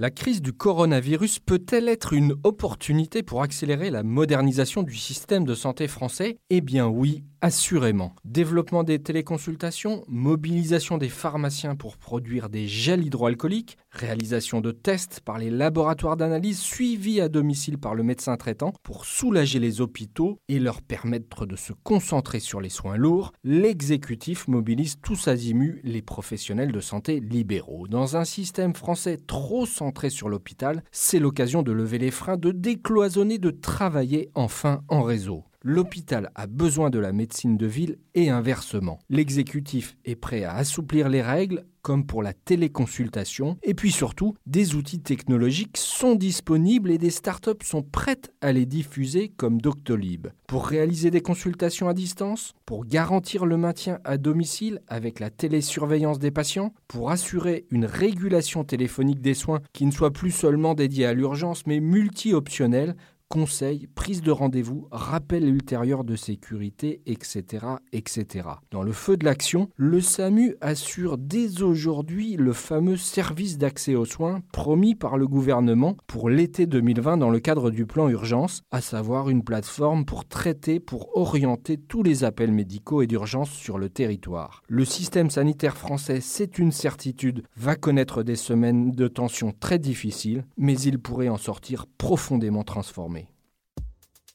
La crise du coronavirus peut-elle être une opportunité pour accélérer la modernisation du système de santé français? Eh bien oui, assurément. Développement des téléconsultations, mobilisation des pharmaciens pour produire des gels hydroalcooliques, réalisation de tests par les laboratoires d'analyse suivis à domicile par le médecin traitant pour soulager les hôpitaux et leur permettre de se concentrer sur les soins lourds, l'exécutif mobilise tous azimuts les professionnels de santé libéraux. Dans un système français trop centré sur l'hôpital, c'est l'occasion de lever les freins, de décloisonner, de travailler enfin en réseau. L'hôpital a besoin de la médecine de ville et inversement. L'exécutif est prêt à assouplir les règles, comme pour la téléconsultation, et puis surtout, des outils technologiques sont disponibles et des startups sont prêtes à les diffuser comme Doctolib. Pour réaliser des consultations à distance, pour garantir le maintien à domicile avec la télésurveillance des patients, pour assurer une régulation téléphonique des soins qui ne soit plus seulement dédiée à l'urgence mais multi-optionnelle, conseils, prise de rendez-vous, rappel ultérieur de sécurité, etc., etc. Dans le feu de l'action, le SAMU assure dès aujourd'hui le fameux service d'accès aux soins promis par le gouvernement pour l'été 2020 dans le cadre du plan urgence, à savoir une plateforme pour traiter, pour orienter tous les appels médicaux et d'urgence sur le territoire. Le système sanitaire français, c'est une certitude, va connaître des semaines de tension très difficiles, mais il pourrait en sortir profondément transformé.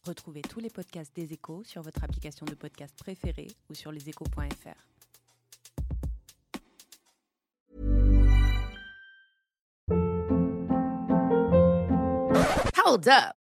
Retrouvez tous les podcasts des échos sur votre application de podcast préférée ou sur leséchos.fr. Hold up.